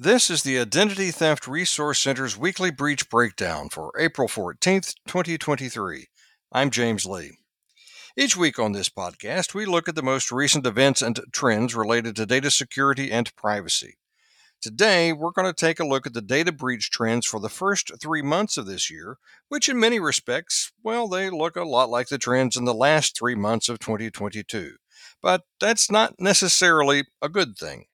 This is the Identity Theft Resource Center's weekly breach breakdown for April 14th, 2023. I'm James Lee. Each week on this podcast, we look at the most recent events and trends related to data security and privacy. Today, we're going to take a look at the data breach trends for the first three months of this year, which in many respects, well, they look a lot like the trends in the last three months of 2022. But that's not necessarily a good thing.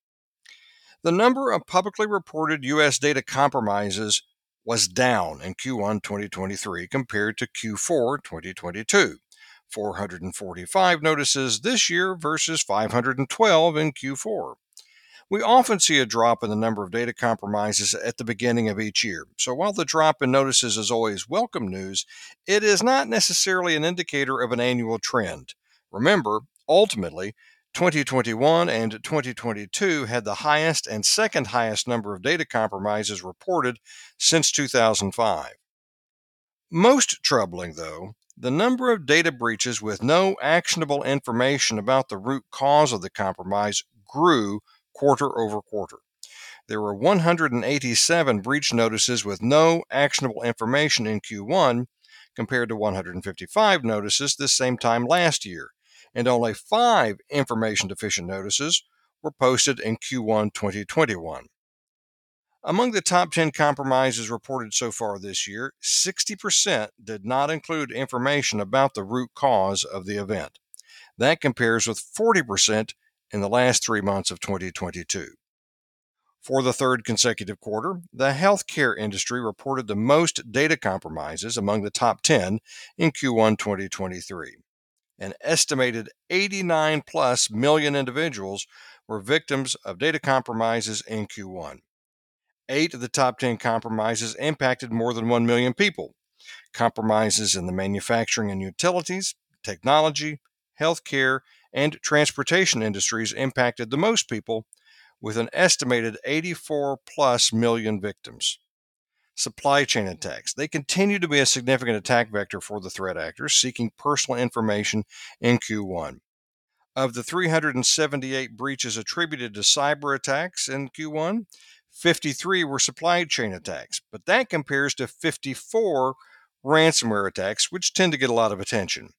The number of publicly reported U.S. data compromises was down in Q1 2023 compared to Q4 2022. 445 notices this year versus 512 in Q4. We often see a drop in the number of data compromises at the beginning of each year. So while the drop in notices is always welcome news, it is not necessarily an indicator of an annual trend. Remember, ultimately, 2021 and 2022 had the highest and second highest number of data compromises reported since 2005. Most troubling, though, the number of data breaches with no actionable information about the root cause of the compromise grew quarter over quarter. There were 187 breach notices with no actionable information in Q1 compared to 155 notices this same time last year and only five information deficient notices were posted in Q1 2021. Among the top 10 compromises reported so far this year, 60% did not include information about the root cause of the event. That compares with 40% in the last three months of 2022. For the third consecutive quarter, the healthcare industry reported the most data compromises among the top 10 in Q1 2023 an estimated 89 plus million individuals were victims of data compromises in Q1. Eight of the top 10 compromises impacted more than 1 million people. Compromises in the manufacturing and utilities, technology, healthcare, and transportation industries impacted the most people, with an estimated 84 plus million victims supply chain attacks. They continue to be a significant attack vector for the threat actors seeking personal information in Q1. Of the 378 breaches attributed to cyber attacks in Q1, 53 were supply chain attacks, but that compares to 54 ransomware attacks, which tend to get a lot of attention.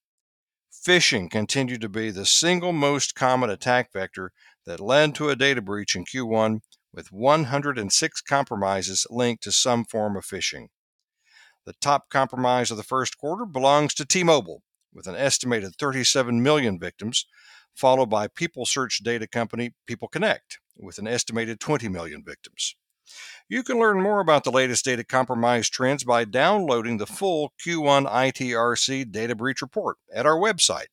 Phishing continued to be the single most common attack vector that led to a data breach in Q1 with 106 compromises linked to some form of phishing. The top compromise of the first quarter belongs to T Mobile, with an estimated 37 million victims, followed by people search data company People Connect, with an estimated 20 million victims. You can learn more about the latest data compromise trends by downloading the full Q1 ITRC data breach report at our website,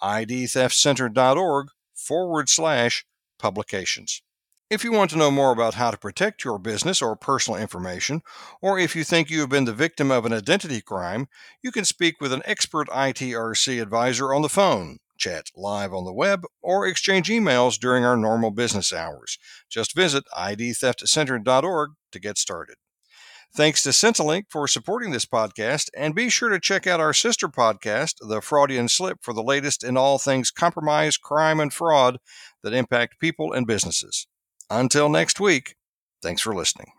idtheftcenter.org forward slash publications. If you want to know more about how to protect your business or personal information, or if you think you have been the victim of an identity crime, you can speak with an expert ITRC advisor on the phone, chat live on the web, or exchange emails during our normal business hours. Just visit idtheftcenter.org to get started. Thanks to SentiLink for supporting this podcast, and be sure to check out our sister podcast, The Fraudian Slip, for the latest in all things compromise, crime, and fraud that impact people and businesses. Until next week, thanks for listening.